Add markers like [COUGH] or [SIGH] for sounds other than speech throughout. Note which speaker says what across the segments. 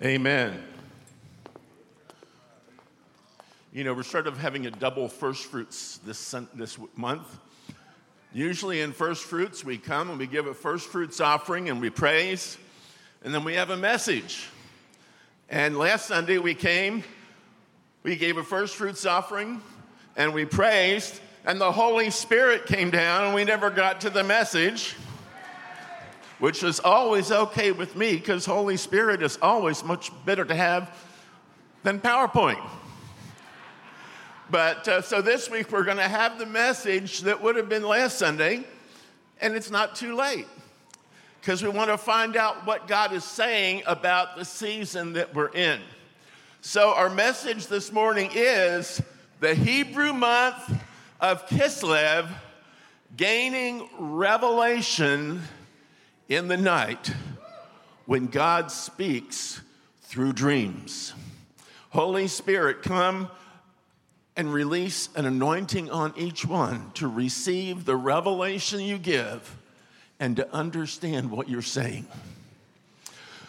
Speaker 1: Amen. You know, we're sort of having a double first fruits this, this month. Usually in first fruits, we come and we give a first fruits offering and we praise, and then we have a message. And last Sunday we came, we gave a first fruits offering, and we praised, and the Holy Spirit came down, and we never got to the message which is always okay with me because Holy Spirit is always much better to have than PowerPoint. But uh, so this week we're going to have the message that would have been last Sunday, and it's not too late because we want to find out what God is saying about the season that we're in. So, our message this morning is the Hebrew month of Kislev gaining revelation in the night when God speaks through dreams. Holy Spirit, come and release an anointing on each one to receive the revelation you give and to understand what you're saying.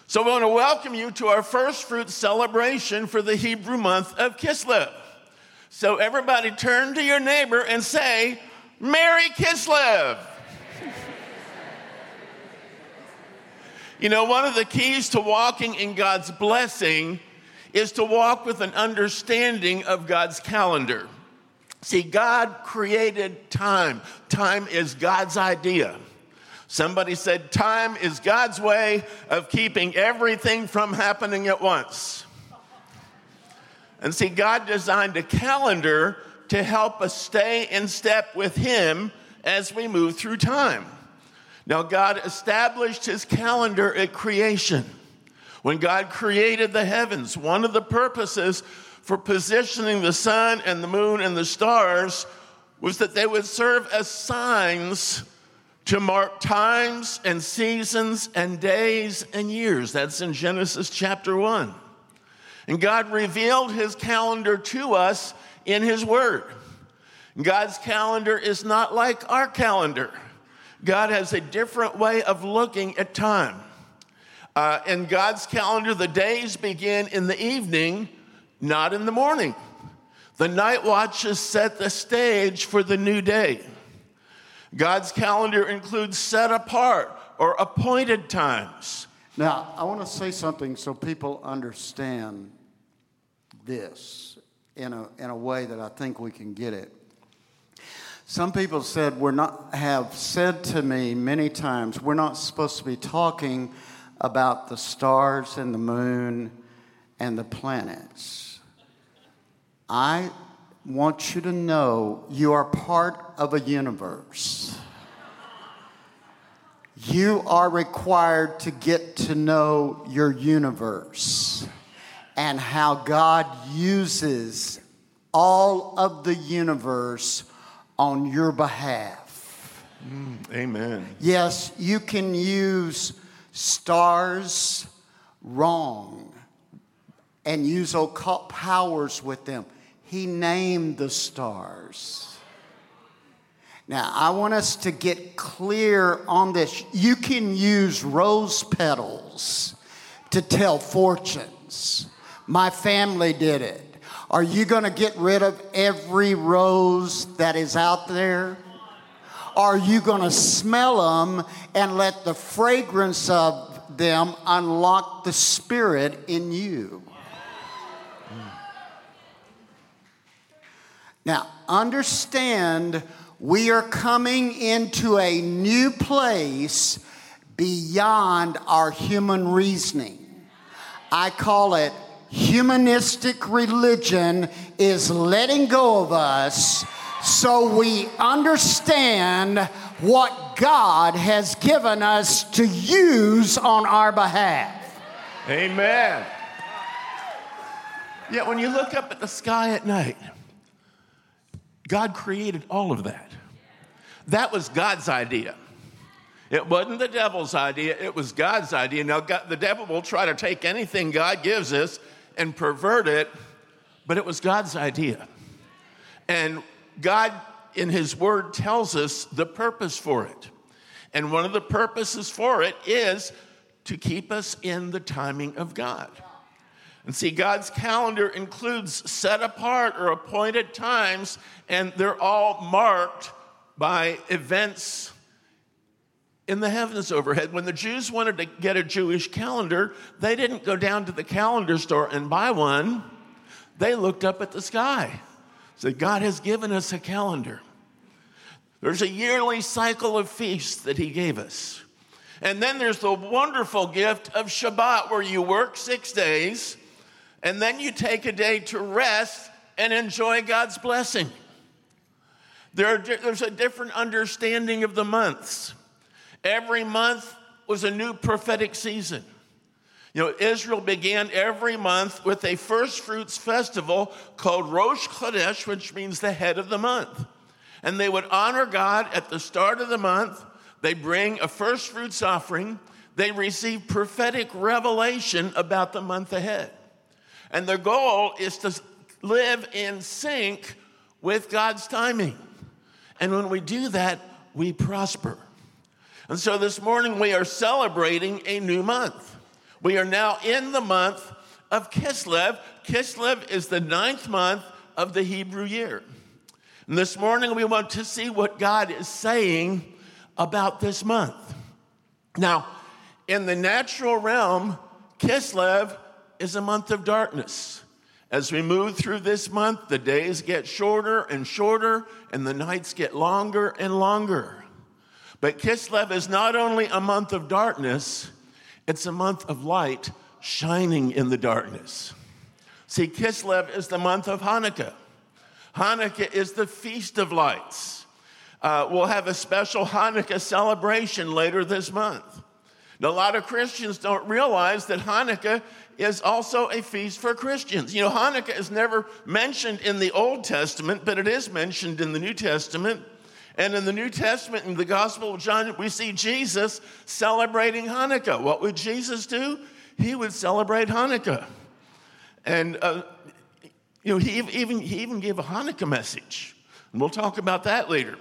Speaker 1: So, we want to welcome you to our first fruit celebration for the Hebrew month of Kislev. So, everybody turn to your neighbor and say, Merry Kislev! You know, one of the keys to walking in God's blessing is to walk with an understanding of God's calendar. See, God created time. Time is God's idea. Somebody said, Time is God's way of keeping everything from happening at once. And see, God designed a calendar to help us stay in step with Him as we move through time. Now, God established his calendar at creation. When God created the heavens, one of the purposes for positioning the sun and the moon and the stars was that they would serve as signs to mark times and seasons and days and years. That's in Genesis chapter 1. And God revealed his calendar to us in his word. God's calendar is not like our calendar. God has a different way of looking at time. Uh, in God's calendar, the days begin in the evening, not in the morning. The night watches set the stage for the new day. God's calendar includes set apart or appointed times.
Speaker 2: Now, I want to say something so people understand this in a, in a way that I think we can get it. Some people said we're not have said to me many times we're not supposed to be talking about the stars and the moon and the planets. I want you to know you are part of a universe. You are required to get to know your universe and how God uses all of the universe on your behalf.
Speaker 1: Mm, amen.
Speaker 2: Yes, you can use stars wrong and use occult powers with them. He named the stars. Now, I want us to get clear on this. You can use rose petals to tell fortunes. My family did it. Are you going to get rid of every rose that is out there? Are you going to smell them and let the fragrance of them unlock the spirit in you? Now, understand we are coming into a new place beyond our human reasoning. I call it humanistic religion is letting go of us so we understand what God has given us to use on our behalf.
Speaker 1: Amen. Yet when you look up at the sky at night, God created all of that. That was God's idea. It wasn't the devil's idea, it was God's idea. Now, God, the devil will try to take anything God gives us and pervert it, but it was God's idea. And God, in His Word, tells us the purpose for it. And one of the purposes for it is to keep us in the timing of God. And see, God's calendar includes set apart or appointed times, and they're all marked by events in the heavens overhead. When the Jews wanted to get a Jewish calendar, they didn't go down to the calendar store and buy one. They looked up at the sky. Said, God has given us a calendar. There's a yearly cycle of feasts that He gave us. And then there's the wonderful gift of Shabbat, where you work six days and then you take a day to rest and enjoy God's blessing. There are, there's a different understanding of the months. Every month was a new prophetic season. You know, Israel began every month with a first fruits festival called Rosh Chodesh, which means the head of the month. And they would honor God at the start of the month. They bring a first fruits offering. They receive prophetic revelation about the month ahead. And their goal is to live in sync with God's timing. And when we do that, we prosper. And so this morning we are celebrating a new month. We are now in the month of Kislev. Kislev is the ninth month of the Hebrew year. And this morning we want to see what God is saying about this month. Now, in the natural realm, Kislev is a month of darkness. As we move through this month, the days get shorter and shorter, and the nights get longer and longer. But Kislev is not only a month of darkness, it's a month of light shining in the darkness. See, Kislev is the month of Hanukkah. Hanukkah is the Feast of Lights. Uh, we'll have a special Hanukkah celebration later this month. A lot of Christians don't realize that Hanukkah is also a feast for Christians. You know, Hanukkah is never mentioned in the Old Testament, but it is mentioned in the New Testament. And in the New Testament, in the Gospel of John, we see Jesus celebrating Hanukkah. What would Jesus do? He would celebrate Hanukkah. And, uh, you know, he even, he even gave a Hanukkah message. And we'll talk about that later.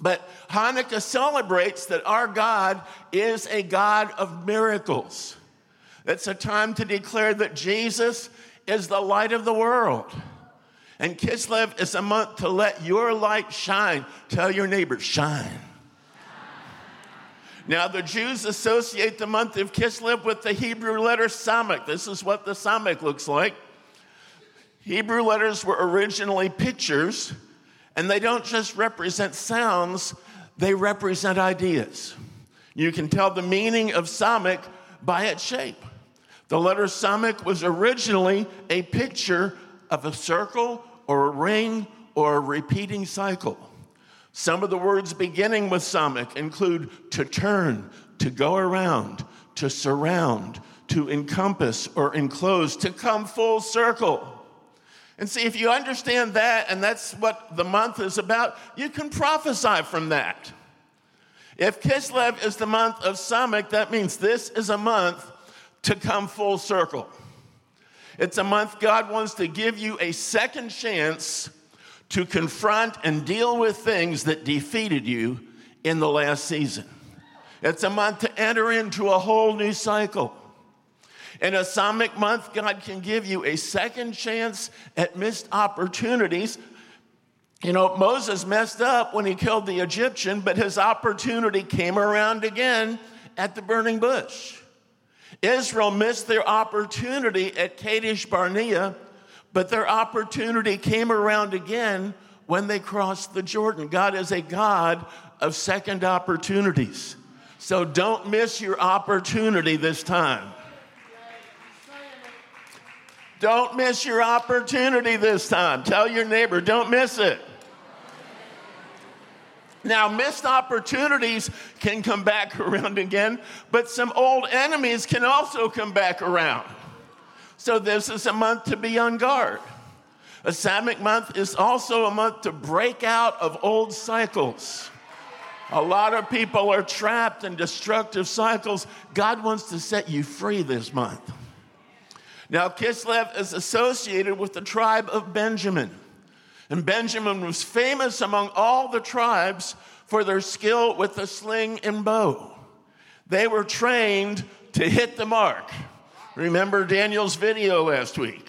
Speaker 1: But Hanukkah celebrates that our God is a God of miracles. It's a time to declare that Jesus is the light of the world. And Kislev is a month to let your light shine. Tell your neighbor, shine. Now, the Jews associate the month of Kislev with the Hebrew letter Samech. This is what the Samech looks like. Hebrew letters were originally pictures, and they don't just represent sounds, they represent ideas. You can tell the meaning of Samech by its shape. The letter Samech was originally a picture of a circle or a ring or a repeating cycle. Some of the words beginning with Samech include to turn, to go around, to surround, to encompass or enclose, to come full circle. And see, if you understand that, and that's what the month is about, you can prophesy from that. If Kislev is the month of Samech, that means this is a month to come full circle. It's a month God wants to give you a second chance to confront and deal with things that defeated you in the last season. It's a month to enter into a whole new cycle. In a Samech month, God can give you a second chance at missed opportunities. You know, Moses messed up when he killed the Egyptian, but his opportunity came around again at the burning bush. Israel missed their opportunity at Kadesh Barnea, but their opportunity came around again when they crossed the Jordan. God is a God of second opportunities. So don't miss your opportunity this time. Don't miss your opportunity this time. Tell your neighbor, don't miss it. Now, missed opportunities can come back [LAUGHS] around again, but some old enemies can also come back around. So, this is a month to be on guard. A Samech month is also a month to break out of old cycles. A lot of people are trapped in destructive cycles. God wants to set you free this month. Now, Kislev is associated with the tribe of Benjamin. And Benjamin was famous among all the tribes for their skill with the sling and bow. They were trained to hit the mark, Remember Daniel's video last week.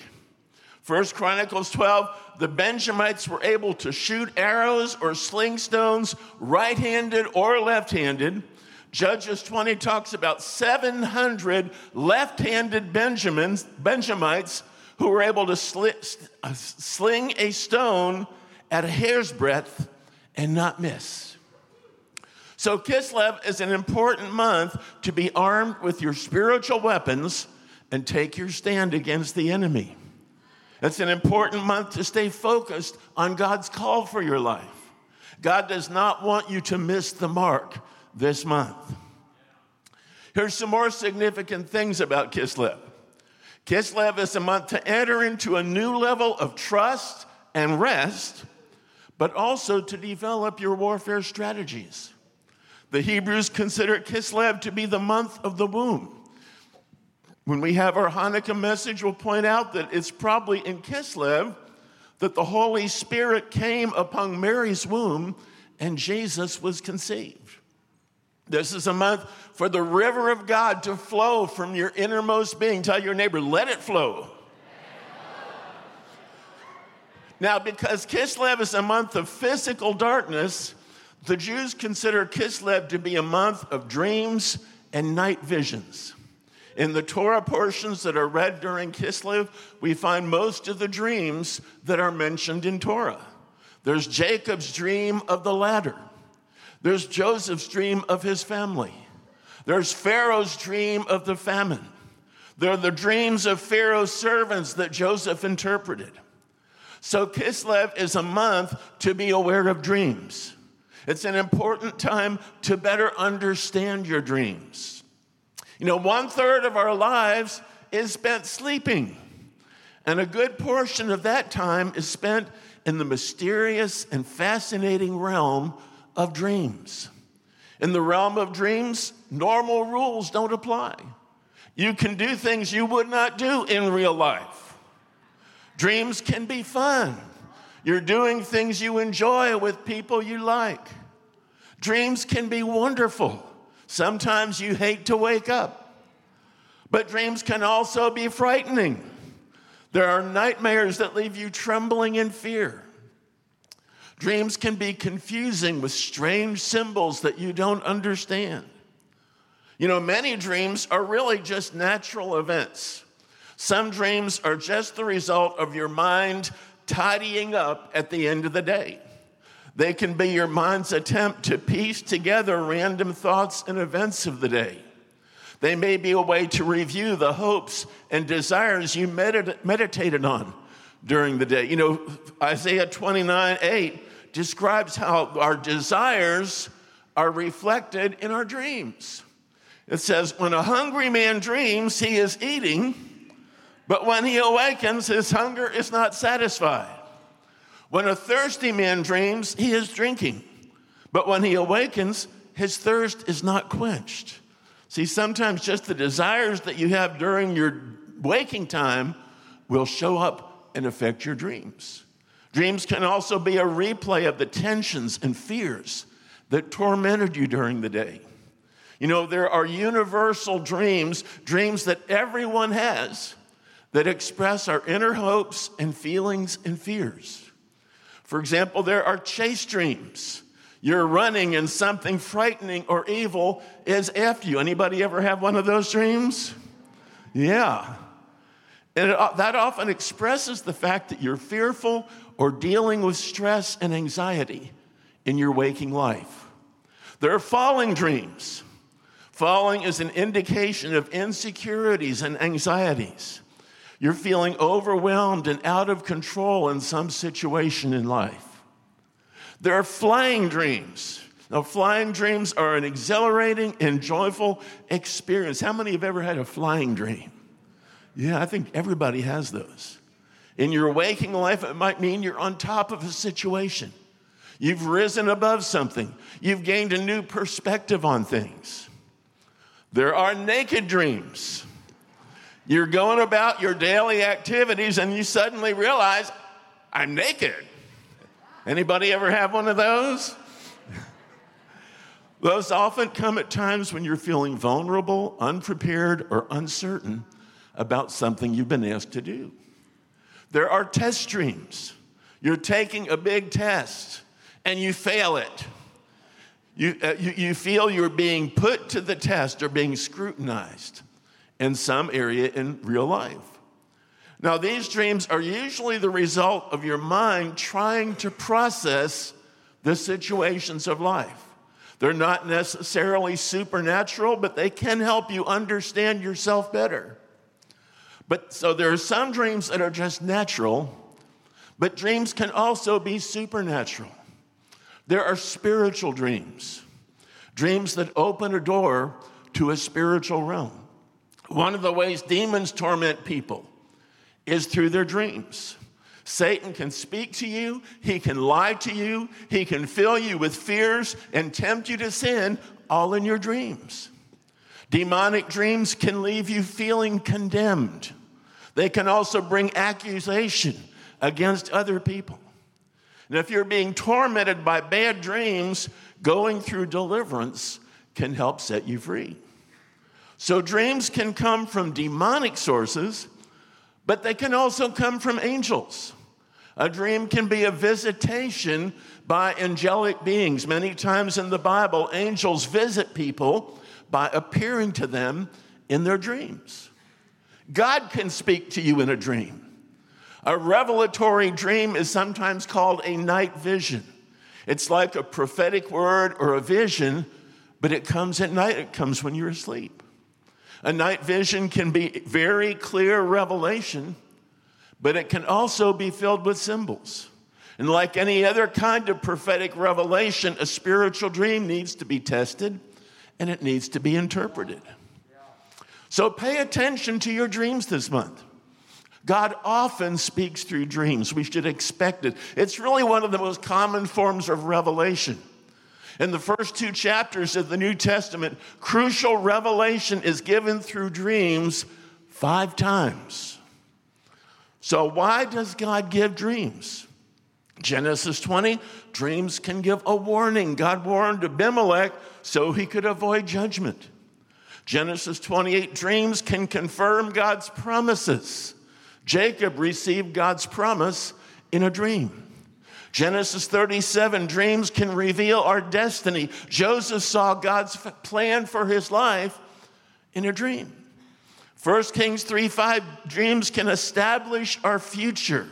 Speaker 1: First Chronicles 12, the Benjamites were able to shoot arrows or sling stones, right handed or left handed. Judges 20 talks about 700 left handed Benjamins, Benjamites who were able to uh, sling a stone at a hair's breadth and not miss. So, Kislev is an important month to be armed with your spiritual weapons and take your stand against the enemy. It's an important month to stay focused on God's call for your life. God does not want you to miss the mark this month. Here's some more significant things about Kislev. Kislev is a month to enter into a new level of trust and rest, but also to develop your warfare strategies. The Hebrews consider Kislev to be the month of the womb. When we have our Hanukkah message, we'll point out that it's probably in Kislev that the Holy Spirit came upon Mary's womb and Jesus was conceived. This is a month for the river of God to flow from your innermost being. Tell your neighbor, let it flow. Now, because Kislev is a month of physical darkness, the Jews consider Kislev to be a month of dreams and night visions. In the Torah portions that are read during Kislev, we find most of the dreams that are mentioned in Torah. There's Jacob's dream of the ladder. There's Joseph's dream of his family. There's Pharaoh's dream of the famine. There are the dreams of Pharaoh's servants that Joseph interpreted. So, Kislev is a month to be aware of dreams. It's an important time to better understand your dreams. You know, one third of our lives is spent sleeping, and a good portion of that time is spent in the mysterious and fascinating realm of dreams. In the realm of dreams, normal rules don't apply. You can do things you would not do in real life. Dreams can be fun. You're doing things you enjoy with people you like. Dreams can be wonderful. Sometimes you hate to wake up. But dreams can also be frightening. There are nightmares that leave you trembling in fear. Dreams can be confusing with strange symbols that you don't understand. You know, many dreams are really just natural events. Some dreams are just the result of your mind tidying up at the end of the day. They can be your mind's attempt to piece together random thoughts and events of the day. They may be a way to review the hopes and desires you medit- meditated on during the day. You know, Isaiah 29 8 describes how our desires are reflected in our dreams. It says, When a hungry man dreams, he is eating, but when he awakens, his hunger is not satisfied. When a thirsty man dreams, he is drinking, but when he awakens, his thirst is not quenched. See, sometimes just the desires that you have during your waking time will show up and affect your dreams. Dreams can also be a replay of the tensions and fears that tormented you during the day. You know, there are universal dreams, dreams that everyone has, that express our inner hopes and feelings and fears. For example, there are chase dreams. You're running and something frightening or evil is after you. Anybody ever have one of those dreams? Yeah. And it, uh, that often expresses the fact that you're fearful or dealing with stress and anxiety in your waking life. There are falling dreams. Falling is an indication of insecurities and anxieties. You're feeling overwhelmed and out of control in some situation in life. There are flying dreams. Now, flying dreams are an exhilarating and joyful experience. How many have ever had a flying dream? Yeah, I think everybody has those. In your waking life, it might mean you're on top of a situation. You've risen above something. You've gained a new perspective on things. There are naked dreams. You're going about your daily activities and you suddenly realize, I'm naked. Anybody ever have one of those? [LAUGHS] those often come at times when you're feeling vulnerable, unprepared, or uncertain about something you've been asked to do. There are test dreams. You're taking a big test and you fail it. You, uh, you, you feel you're being put to the test or being scrutinized in some area in real life. Now, these dreams are usually the result of your mind trying to process the situations of life. They're not necessarily supernatural, but they can help you understand yourself better. But so there are some dreams that are just natural, but dreams can also be supernatural. There are spiritual dreams, dreams that open a door to a spiritual realm. One of the ways demons torment people is through their dreams. Satan can speak to you, he can lie to you, he can fill you with fears and tempt you to sin, all in your dreams. Demonic dreams can leave you feeling condemned. They can also bring accusation against other people. And if you're being tormented by bad dreams, going through deliverance can help set you free. So, dreams can come from demonic sources but they can also come from angels. A dream can be a visitation by angelic beings. Many times in the Bible, angels visit people by appearing to them in their dreams. God can speak to you in a dream. A revelatory dream is sometimes called a night vision. It's like a prophetic word or a vision, but it comes at night, it comes when you're asleep. A night vision can be very clear revelation, but it can also be filled with symbols. And like any other kind of prophetic revelation, a spiritual dream needs to be tested and it needs to be interpreted. So pay attention to your dreams this month. God often speaks through dreams. We should expect it. It's really one of the most common forms of revelation. In the first two chapters of the New Testament, crucial revelation is given through dreams five times. So, why does God give dreams? Genesis 20, dreams can give a warning. God warned Abimelech so he could avoid judgment. Genesis 28, dreams can confirm God's promises. Jacob received God's promise in a dream. Genesis 37 dreams can reveal our destiny. Joseph saw God's plan for his life in a dream. 1 Kings 3 5 dreams can establish our future.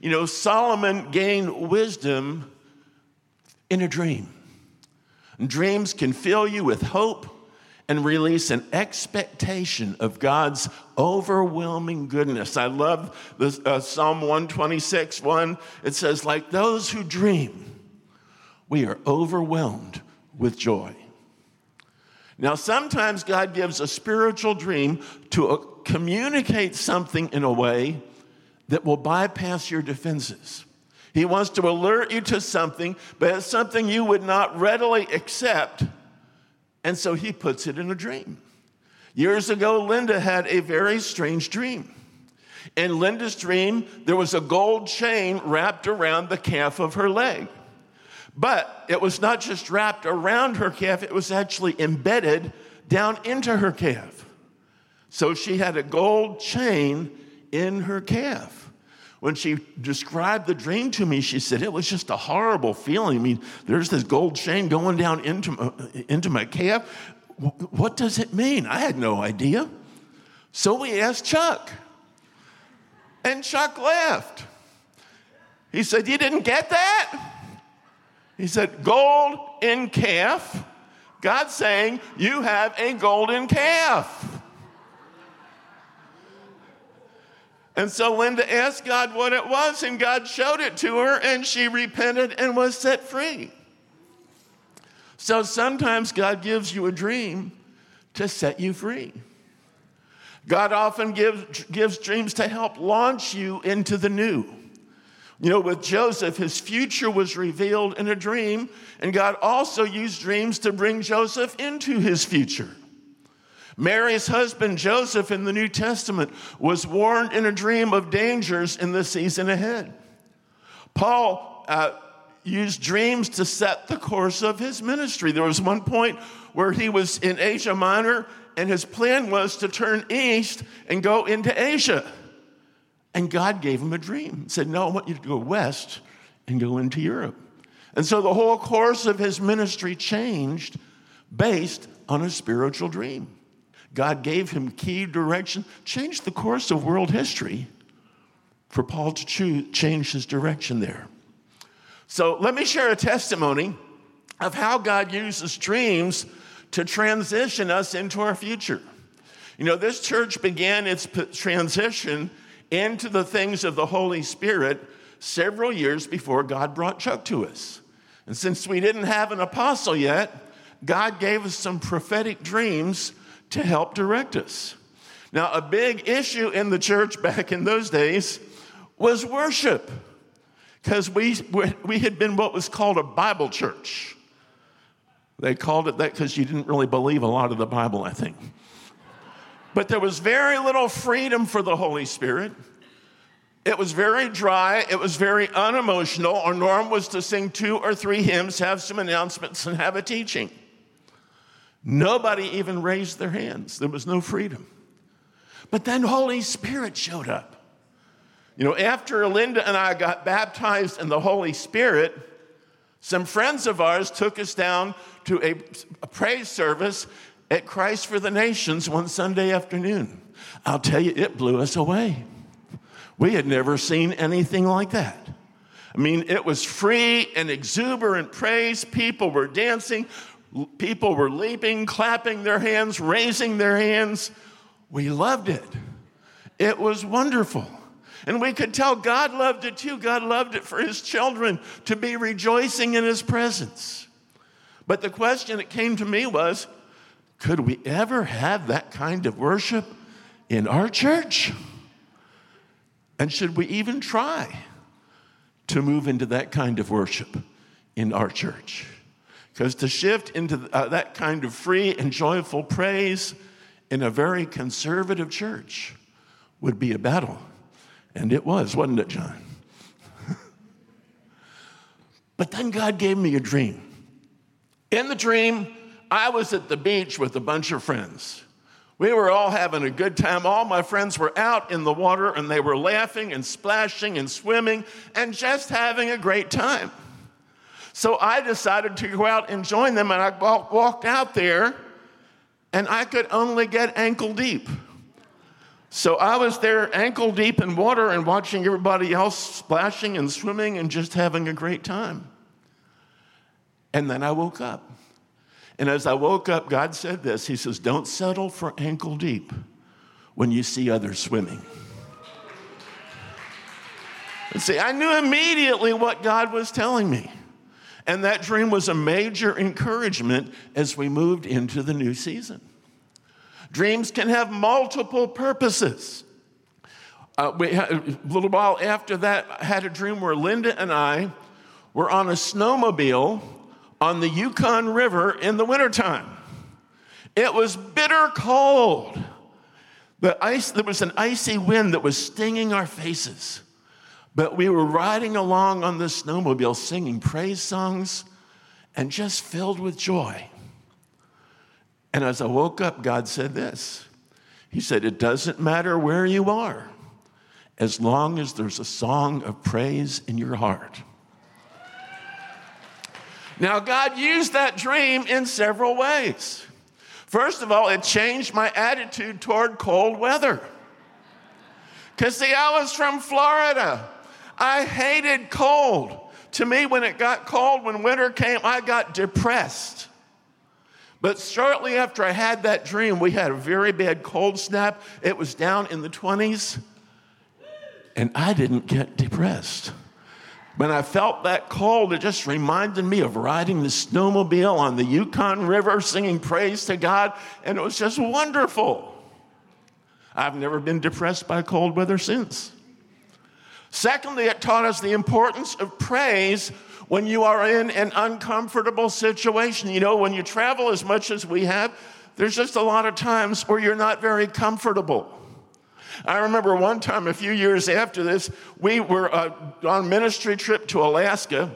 Speaker 1: You know, Solomon gained wisdom in a dream. Dreams can fill you with hope and release an expectation of God's overwhelming goodness. I love this, uh, Psalm 126 1. It says, like those who dream, we are overwhelmed with joy. Now, sometimes God gives a spiritual dream to uh, communicate something in a way that will bypass your defenses. He wants to alert you to something, but it's something you would not readily accept and so he puts it in a dream. Years ago, Linda had a very strange dream. In Linda's dream, there was a gold chain wrapped around the calf of her leg. But it was not just wrapped around her calf, it was actually embedded down into her calf. So she had a gold chain in her calf. When she described the dream to me, she said it was just a horrible feeling. I mean, there's this gold chain going down into my, into my calf. What does it mean? I had no idea. So we asked Chuck, and Chuck laughed. He said, You didn't get that? He said, Gold in calf. God's saying, You have a golden calf. And so Linda asked God what it was, and God showed it to her, and she repented and was set free. So sometimes God gives you a dream to set you free. God often gives, gives dreams to help launch you into the new. You know, with Joseph, his future was revealed in a dream, and God also used dreams to bring Joseph into his future. Mary's husband, Joseph, in the New Testament, was warned in a dream of dangers in the season ahead. Paul uh, used dreams to set the course of his ministry. There was one point where he was in Asia Minor and his plan was to turn east and go into Asia. And God gave him a dream. He said, No, I want you to go west and go into Europe. And so the whole course of his ministry changed based on a spiritual dream. God gave him key direction, changed the course of world history for Paul to choose, change his direction there. So let me share a testimony of how God uses dreams to transition us into our future. You know, this church began its transition into the things of the Holy Spirit several years before God brought Chuck to us. And since we didn't have an apostle yet, God gave us some prophetic dreams to help direct us. Now, a big issue in the church back in those days was worship, because we, we had been what was called a Bible church. They called it that because you didn't really believe a lot of the Bible, I think. But there was very little freedom for the Holy Spirit. It was very dry, it was very unemotional. Our norm was to sing two or three hymns, have some announcements, and have a teaching. Nobody even raised their hands, there was no freedom. But then Holy Spirit showed up. You know, after Linda and I got baptized in the Holy Spirit, some friends of ours took us down to a, a, praise service at Christ for the Nations one Sunday afternoon. I'll tell you, it blew us away. We had never seen anything like that. I mean, it was free and exuberant praise. People were dancing, people were leaping, clapping their hands, raising their hands. We loved it. It was wonderful. And we could tell God loved it too. God loved it for his children to be rejoicing in his presence. But the question that came to me was could we ever have that kind of worship in our church? And should we even try to move into that kind of worship in our church? Because to shift into uh, that kind of free and joyful praise in a very conservative church would be a battle. And it was, wasn't it, John? [LAUGHS] but then God gave me a dream. In the dream, I was at the beach with a bunch of friends. We were all having a good time. All my friends were out in the water and they were laughing and splashing and swimming and just having a great time. So I decided to go out and join them, and I walked out there, and I could only get ankle deep. So I was there ankle deep in water and watching everybody else splashing and swimming and just having a great time. And then I woke up. And as I woke up, God said this He says, Don't settle for ankle deep when you see others swimming. And see, I knew immediately what God was telling me. And that dream was a major encouragement as we moved into the new season. Dreams can have multiple purposes. Uh, we had, a little while after that, I had a dream where Linda and I were on a snowmobile on the Yukon River in the wintertime. It was bitter cold. The ice, there was an icy wind that was stinging our faces. But we were riding along on the snowmobile singing praise songs and just filled with joy. And as I woke up, God said this He said, It doesn't matter where you are, as long as there's a song of praise in your heart. Now, God used that dream in several ways. First of all, it changed my attitude toward cold weather. Because, see, I was from Florida. I hated cold. To me, when it got cold, when winter came, I got depressed. But shortly after I had that dream, we had a very bad cold snap. It was down in the 20s, and I didn't get depressed. When I felt that cold, it just reminded me of riding the snowmobile on the Yukon River, singing praise to God, and it was just wonderful. I've never been depressed by cold weather since. Secondly, it taught us the importance of praise when you are in an uncomfortable situation. You know, when you travel as much as we have, there's just a lot of times where you're not very comfortable. I remember one time a few years after this, we were uh, on a ministry trip to Alaska.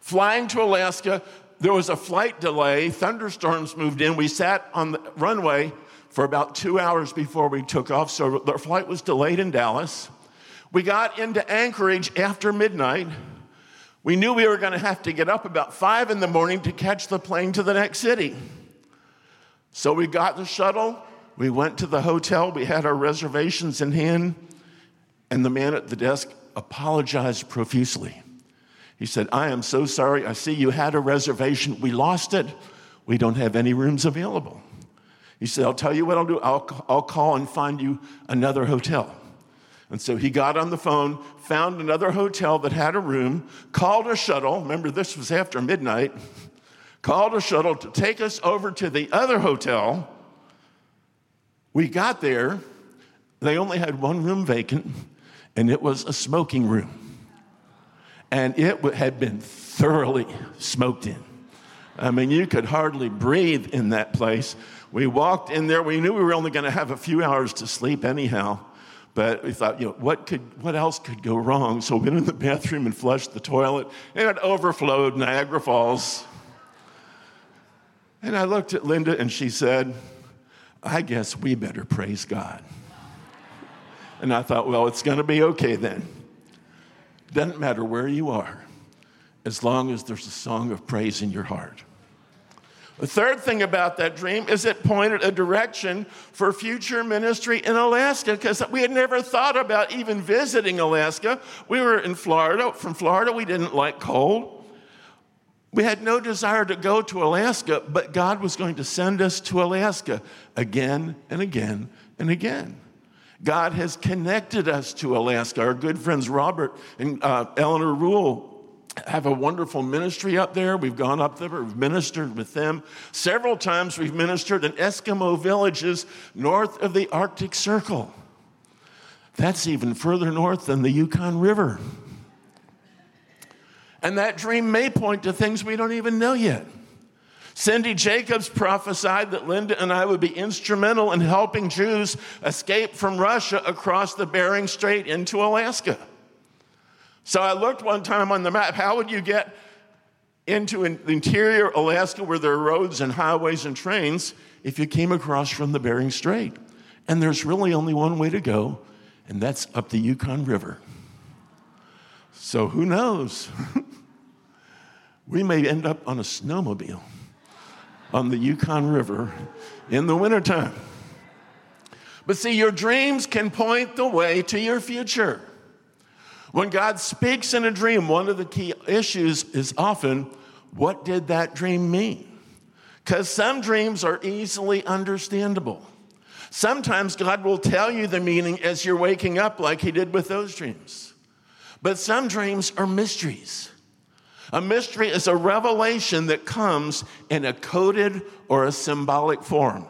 Speaker 1: Flying to Alaska, there was a flight delay. Thunderstorms moved in. We sat on the runway for about two hours before we took off. So the flight was delayed in Dallas. We got into Anchorage after midnight. We knew we were going to have to get up about five in the morning to catch the plane to the next city. So we got the shuttle. We went to the hotel. We had our reservations in hand. And the man at the desk apologized profusely. He said, I am so sorry. I see you had a reservation. We lost it. We don't have any rooms available. He said, I'll tell you what I'll do. I'll, I'll call and find you another hotel. And so he got on the phone, found another hotel that had a room, called a shuttle. Remember, this was after midnight. Called a shuttle to take us over to the other hotel. We got there. They only had one room vacant, and it was a smoking room. And it had been thoroughly smoked in. I mean, you could hardly breathe in that place. We walked in there. We knew we were only going to have a few hours to sleep anyhow. But we thought, you know, what, could, what else could go wrong? So we went in the bathroom and flushed the toilet, and it overflowed Niagara Falls. And I looked at Linda, and she said, I guess we better praise God. And I thought, well, it's going to be okay then. Doesn't matter where you are, as long as there's a song of praise in your heart. The third thing about that dream is it pointed a direction for future ministry in Alaska because we had never thought about even visiting Alaska. We were in Florida. From Florida, we didn't like cold. We had no desire to go to Alaska, but God was going to send us to Alaska again and again and again. God has connected us to Alaska. Our good friends Robert and uh, Eleanor Rule have a wonderful ministry up there. We've gone up there, we've ministered with them. Several times we've ministered in Eskimo villages north of the Arctic Circle. That's even further north than the Yukon River. And that dream may point to things we don't even know yet. Cindy Jacobs prophesied that Linda and I would be instrumental in helping Jews escape from Russia across the Bering Strait into Alaska. So I looked one time on the map how would you get into the interior Alaska where there are roads and highways and trains if you came across from the Bering Strait? And there's really only one way to go, and that's up the Yukon River. So who knows? [LAUGHS] we may end up on a snowmobile on the Yukon River in the wintertime. But see, your dreams can point the way to your future. When God speaks in a dream, one of the key issues is often what did that dream mean? Because some dreams are easily understandable. Sometimes God will tell you the meaning as you're waking up, like He did with those dreams. But some dreams are mysteries. A mystery is a revelation that comes in a coded or a symbolic form.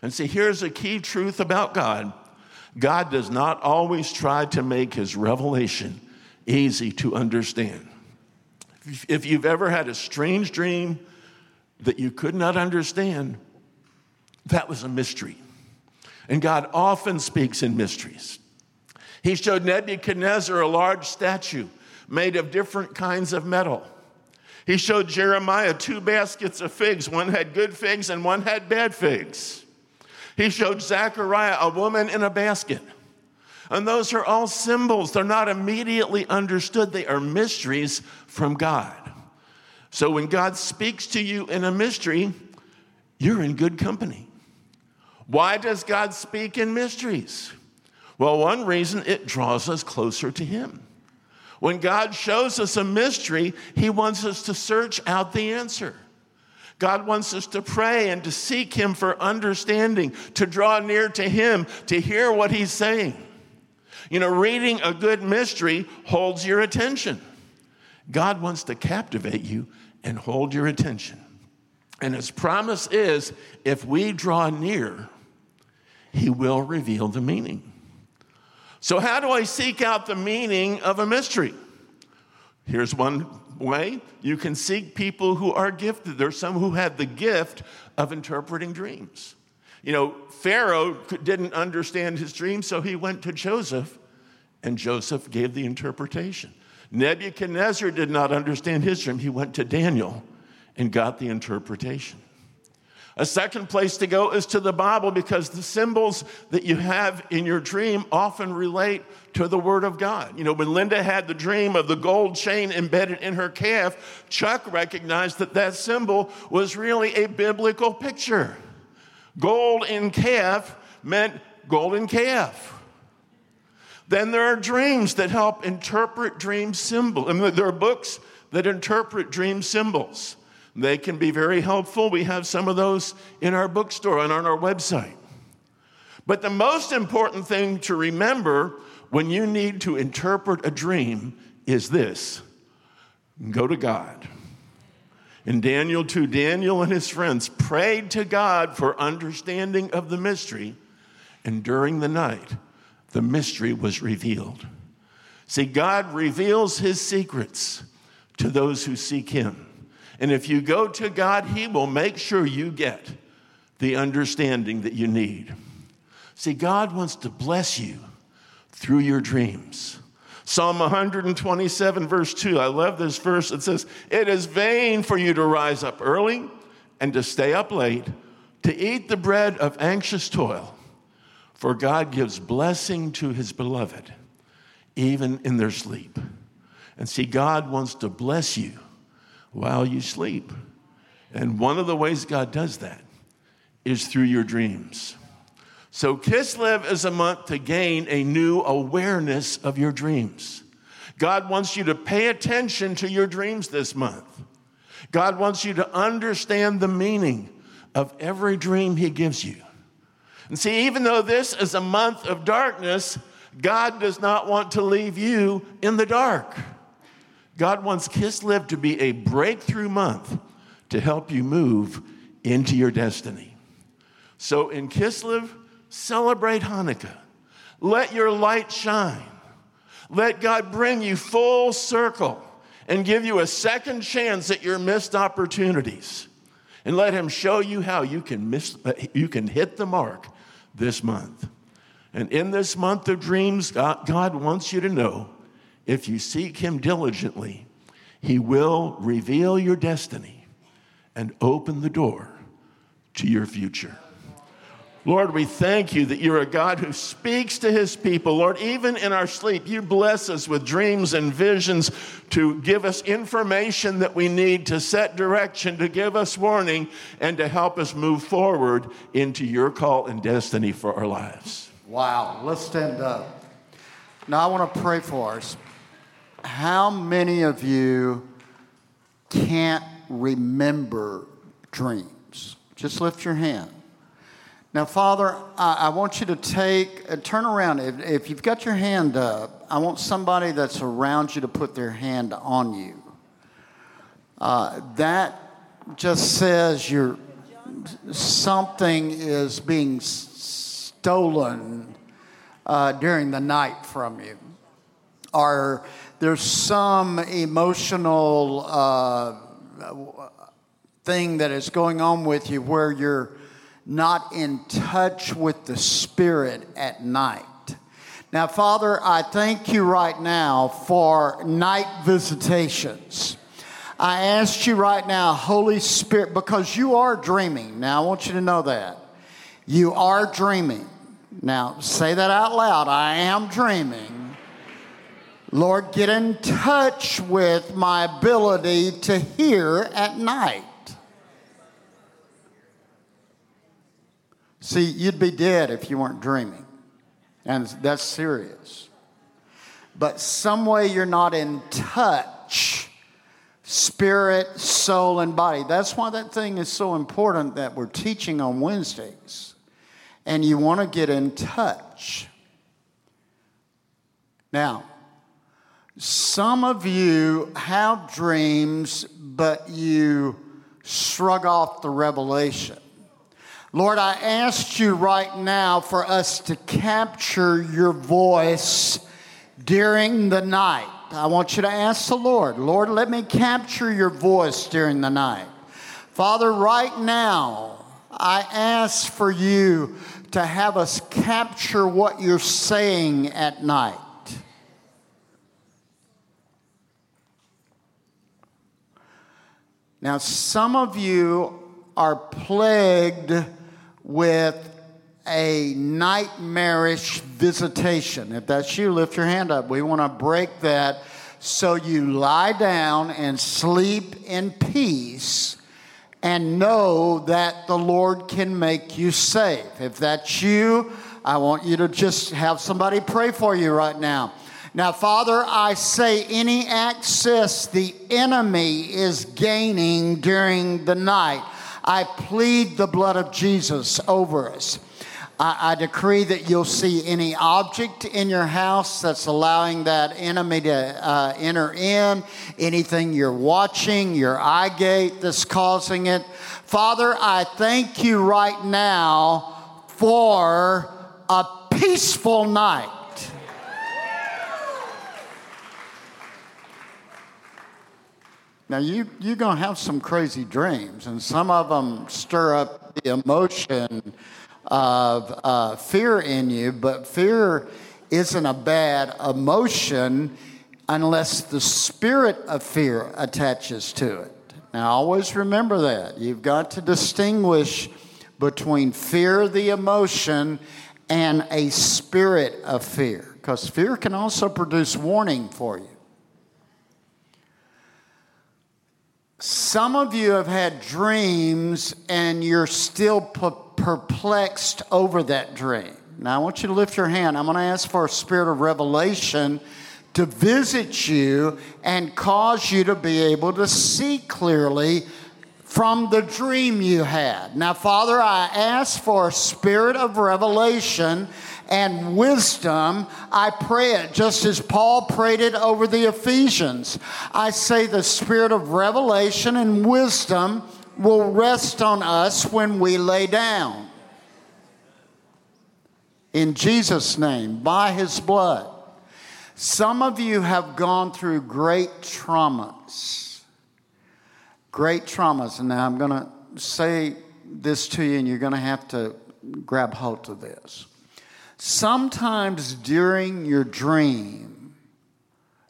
Speaker 1: And see, here's a key truth about God God does not always try to make his revelation easy to understand. If you've ever had a strange dream that you could not understand, that was a mystery. And God often speaks in mysteries. He showed Nebuchadnezzar a large statue made of different kinds of metal. He showed Jeremiah two baskets of figs. One had good figs and one had bad figs. He showed Zechariah a woman in a basket. And those are all symbols. They're not immediately understood, they are mysteries from God. So when God speaks to you in a mystery, you're in good company. Why does God speak in mysteries? Well, one reason it draws us closer to Him. When God shows us a mystery, He wants us to search out the answer. God wants us to pray and to seek Him for understanding, to draw near to Him, to hear what He's saying. You know, reading a good mystery holds your attention. God wants to captivate you and hold your attention. And His promise is if we draw near, He will reveal the meaning. So, how do I seek out the meaning of a mystery? Here's one way you can seek people who are gifted. There's some who have the gift of interpreting dreams. You know, Pharaoh didn't understand his dream, so he went to Joseph, and Joseph gave the interpretation. Nebuchadnezzar did not understand his dream. He went to Daniel and got the interpretation. A second place to go is to the Bible because the symbols that you have in your dream often relate to the Word of God. You know, when Linda had the dream of the gold chain embedded in her calf, Chuck recognized that that symbol was really a biblical picture. Gold in calf meant golden calf. Then there are dreams that help interpret dream symbols. I mean, there are books that interpret dream symbols. They can be very helpful. We have some of those in our bookstore and on our website. But the most important thing to remember when you need to interpret a dream is this go to God. In Daniel 2, Daniel and his friends prayed to God for understanding of the mystery, and during the night, the mystery was revealed. See, God reveals his secrets to those who seek him. And if you go to God, He will make sure you get the understanding that you need. See, God wants to bless you through your dreams. Psalm 127, verse 2, I love this verse. It says, It is vain for you to rise up early and to stay up late, to eat the bread of anxious toil, for God gives blessing to his beloved, even in their sleep. And see, God wants to bless you while you sleep. And one of the ways God does that is through your dreams. So, Kislev is a month to gain a new awareness of your dreams. God wants you to pay attention to your dreams this month. God wants you to understand the meaning of every dream He gives you. And see, even though this is a month of darkness, God does not want to leave you in the dark. God wants Kislev to be a breakthrough month to help you move into your destiny. So in Kislev, celebrate Hanukkah. Let your light shine. Let God bring you full circle and give you a second chance at your missed opportunities. And let Him show you how you can, miss, uh, you can hit the mark this month. And in this month of dreams, God, God wants you to know if you seek Him diligently, He will reveal your destiny and open the door to your future. Lord, we thank you that you're a God who speaks to his people. Lord, even in our sleep, you bless us with dreams and visions to give us information that we need to set direction, to give us warning, and to help us move forward into your call and destiny for our lives.
Speaker 2: Wow. Let's stand up. Now, I want to pray for us. How many of you can't remember dreams? Just lift your hand. Now, Father, I, I want you to take, uh, turn around. If, if you've got your hand up, I want somebody that's around you to put their hand on you. Uh, that just says you're, something is being stolen uh, during the night from you. Or there's some emotional uh, thing that is going on with you where you're not in touch with the Spirit at night. Now, Father, I thank you right now for night visitations. I ask you right now, Holy Spirit, because you are dreaming. Now, I want you to know that. You are dreaming. Now, say that out loud. I am dreaming. Lord, get in touch with my ability to hear at night. See, you'd be dead if you weren't dreaming. And that's serious. But some way you're not in touch, spirit, soul, and body. That's why that thing is so important that we're teaching on Wednesdays. And you want to get in touch. Now, some of you have dreams, but you shrug off the revelation. Lord, I ask you right now for us to capture your voice during the night. I want you to ask the Lord, Lord, let me capture your voice during the night. Father, right now, I ask for you to have us capture what you're saying at night. Now, some of you are plagued with a nightmarish visitation. If that's you, lift your hand up. We want to break that so you lie down and sleep in peace and know that the Lord can make you safe. If that's you, I want you to just have somebody pray for you right now. Now, Father, I say any access the enemy is gaining during the night, I plead the blood of Jesus over us. I, I, decree that you'll see any object in your house that's allowing that enemy to uh, enter in, anything you're watching, your eye gate that's causing it. Father, I thank you right now for a peaceful night. Now, you, you're going to have some crazy dreams, and some of them stir up the emotion of uh, fear in you, but fear isn't a bad emotion unless the spirit of fear attaches to it. Now, always remember that. You've got to distinguish between fear, the emotion, and a spirit of fear, because fear can also produce warning for you. Some of you have had dreams and you're still perplexed over that dream. Now, I want you to lift your hand. I'm going to ask for a spirit of revelation to visit you and cause you to be able to see clearly from the dream you had. Now, Father, I ask for a spirit of revelation and wisdom. I pray it just as Paul prayed it over the Ephesians. I say the spirit of revelation and wisdom will rest on us when we lay down. In Jesus' name, by his blood. Some of you have gone through great traumas. Great traumas. And now I'm going to say this to you, and you're going to have to grab hold of this. Sometimes during your dream,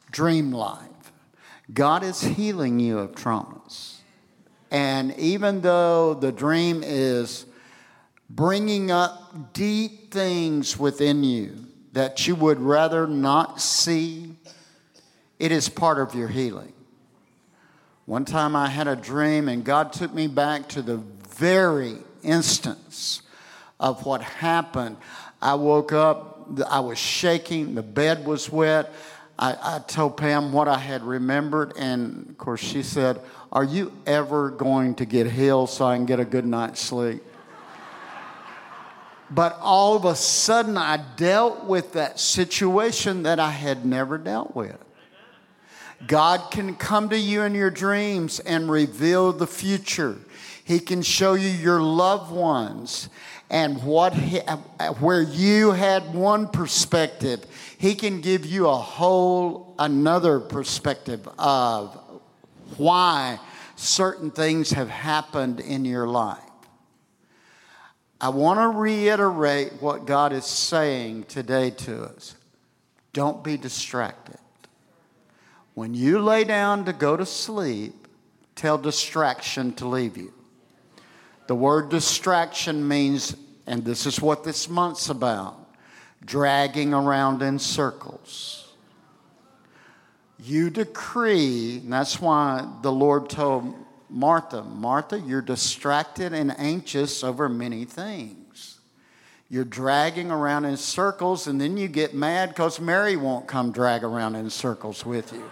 Speaker 2: dream life, God is healing you of traumas. And even though the dream is bringing up deep things within you that you would rather not see, it is part of your healing. One time I had a dream, and God took me back to the very instance of what happened. I woke up, I was shaking, the bed was wet. I, I told Pam what I had remembered, and of course, she said, Are you ever going to get healed so I can get a good night's sleep? But all of a sudden, I dealt with that situation that I had never dealt with. God can come to you in your dreams and reveal the future. He can show you your loved ones and what he, where you had one perspective he can give you a whole another perspective of why certain things have happened in your life. I want to reiterate what God is saying today to us. Don't be distracted. When you lay down to go to sleep, tell distraction to leave you. The word distraction means, and this is what this month's about dragging around in circles. You decree, and that's why the Lord told Martha, Martha, you're distracted and anxious over many things. You're dragging around in circles, and then you get mad because Mary won't come drag around in circles with you.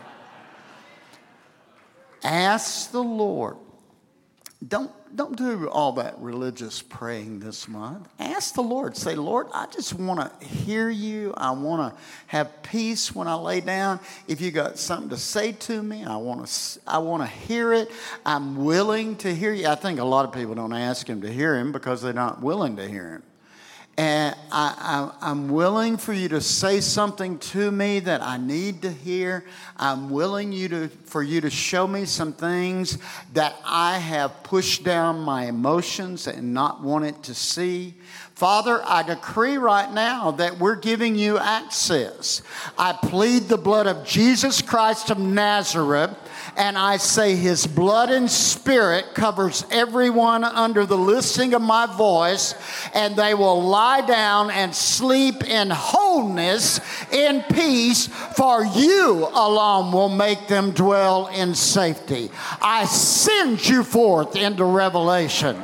Speaker 2: Ask the Lord. Don't don't do all that religious praying this month. Ask the Lord. Say, Lord, I just want to hear you. I want to have peace when I lay down. If you got something to say to me, I want to. I want to hear it. I'm willing to hear you. I think a lot of people don't ask Him to hear Him because they're not willing to hear Him. And I, am willing for you to say something to me that I need to hear. I'm willing you to, for you to show me some things that I have pushed down my emotions and not wanted to see. Father, I decree right now that we're giving you access. I plead the blood of Jesus Christ of Nazareth, and I say his blood and spirit covers everyone under the listening of my voice, and they will lie down and sleep in wholeness, in peace, for you alone will make them dwell in safety. I send you forth into revelation.